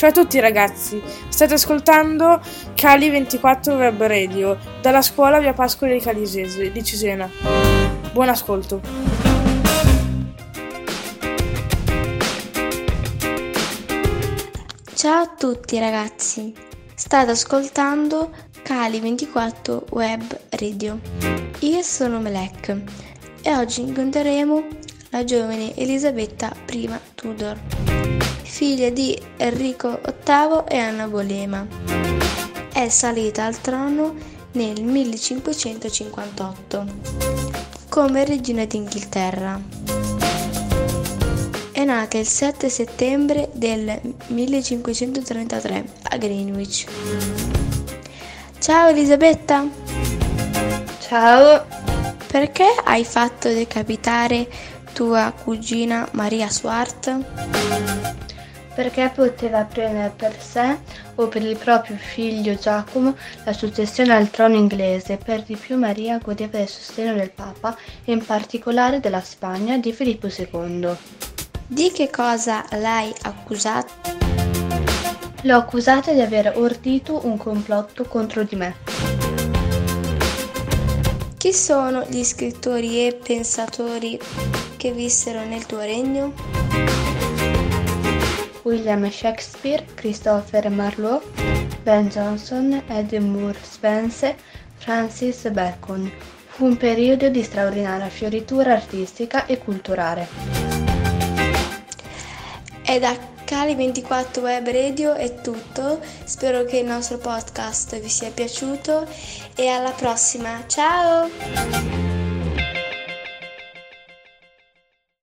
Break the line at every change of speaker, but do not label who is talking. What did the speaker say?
Ciao a tutti ragazzi, state ascoltando Cali 24 Web Radio dalla scuola Via Pascoli di Calisese di Cesena. Buon ascolto.
Ciao a tutti ragazzi, state ascoltando Cali 24 Web Radio. Io sono Melek e oggi incontreremo la giovane Elisabetta I Tudor, figlia di Enrico VIII e Anna Bolema. È salita al trono nel 1558 come regina d'Inghilterra. È nata il 7 settembre del 1533 a Greenwich. Ciao Elisabetta!
Ciao!
Perché hai fatto decapitare tua cugina Maria Swart?
Perché poteva prendere per sé o per il proprio figlio Giacomo la successione al trono inglese. Per di più Maria godeva del sostegno del Papa e in particolare della Spagna di Filippo II.
Di che cosa l'hai accusata?
L'ho accusata di aver ordito un complotto contro di me.
Chi sono gli scrittori e pensatori che vissero nel tuo regno?
William Shakespeare, Christopher Marlowe, Ben Jonson, Edmund Spence, Francis Bacon. Fu un periodo di straordinaria fioritura artistica e culturale.
E da Cali 24 Web Radio è tutto, spero che il nostro podcast vi sia piaciuto e alla prossima, ciao!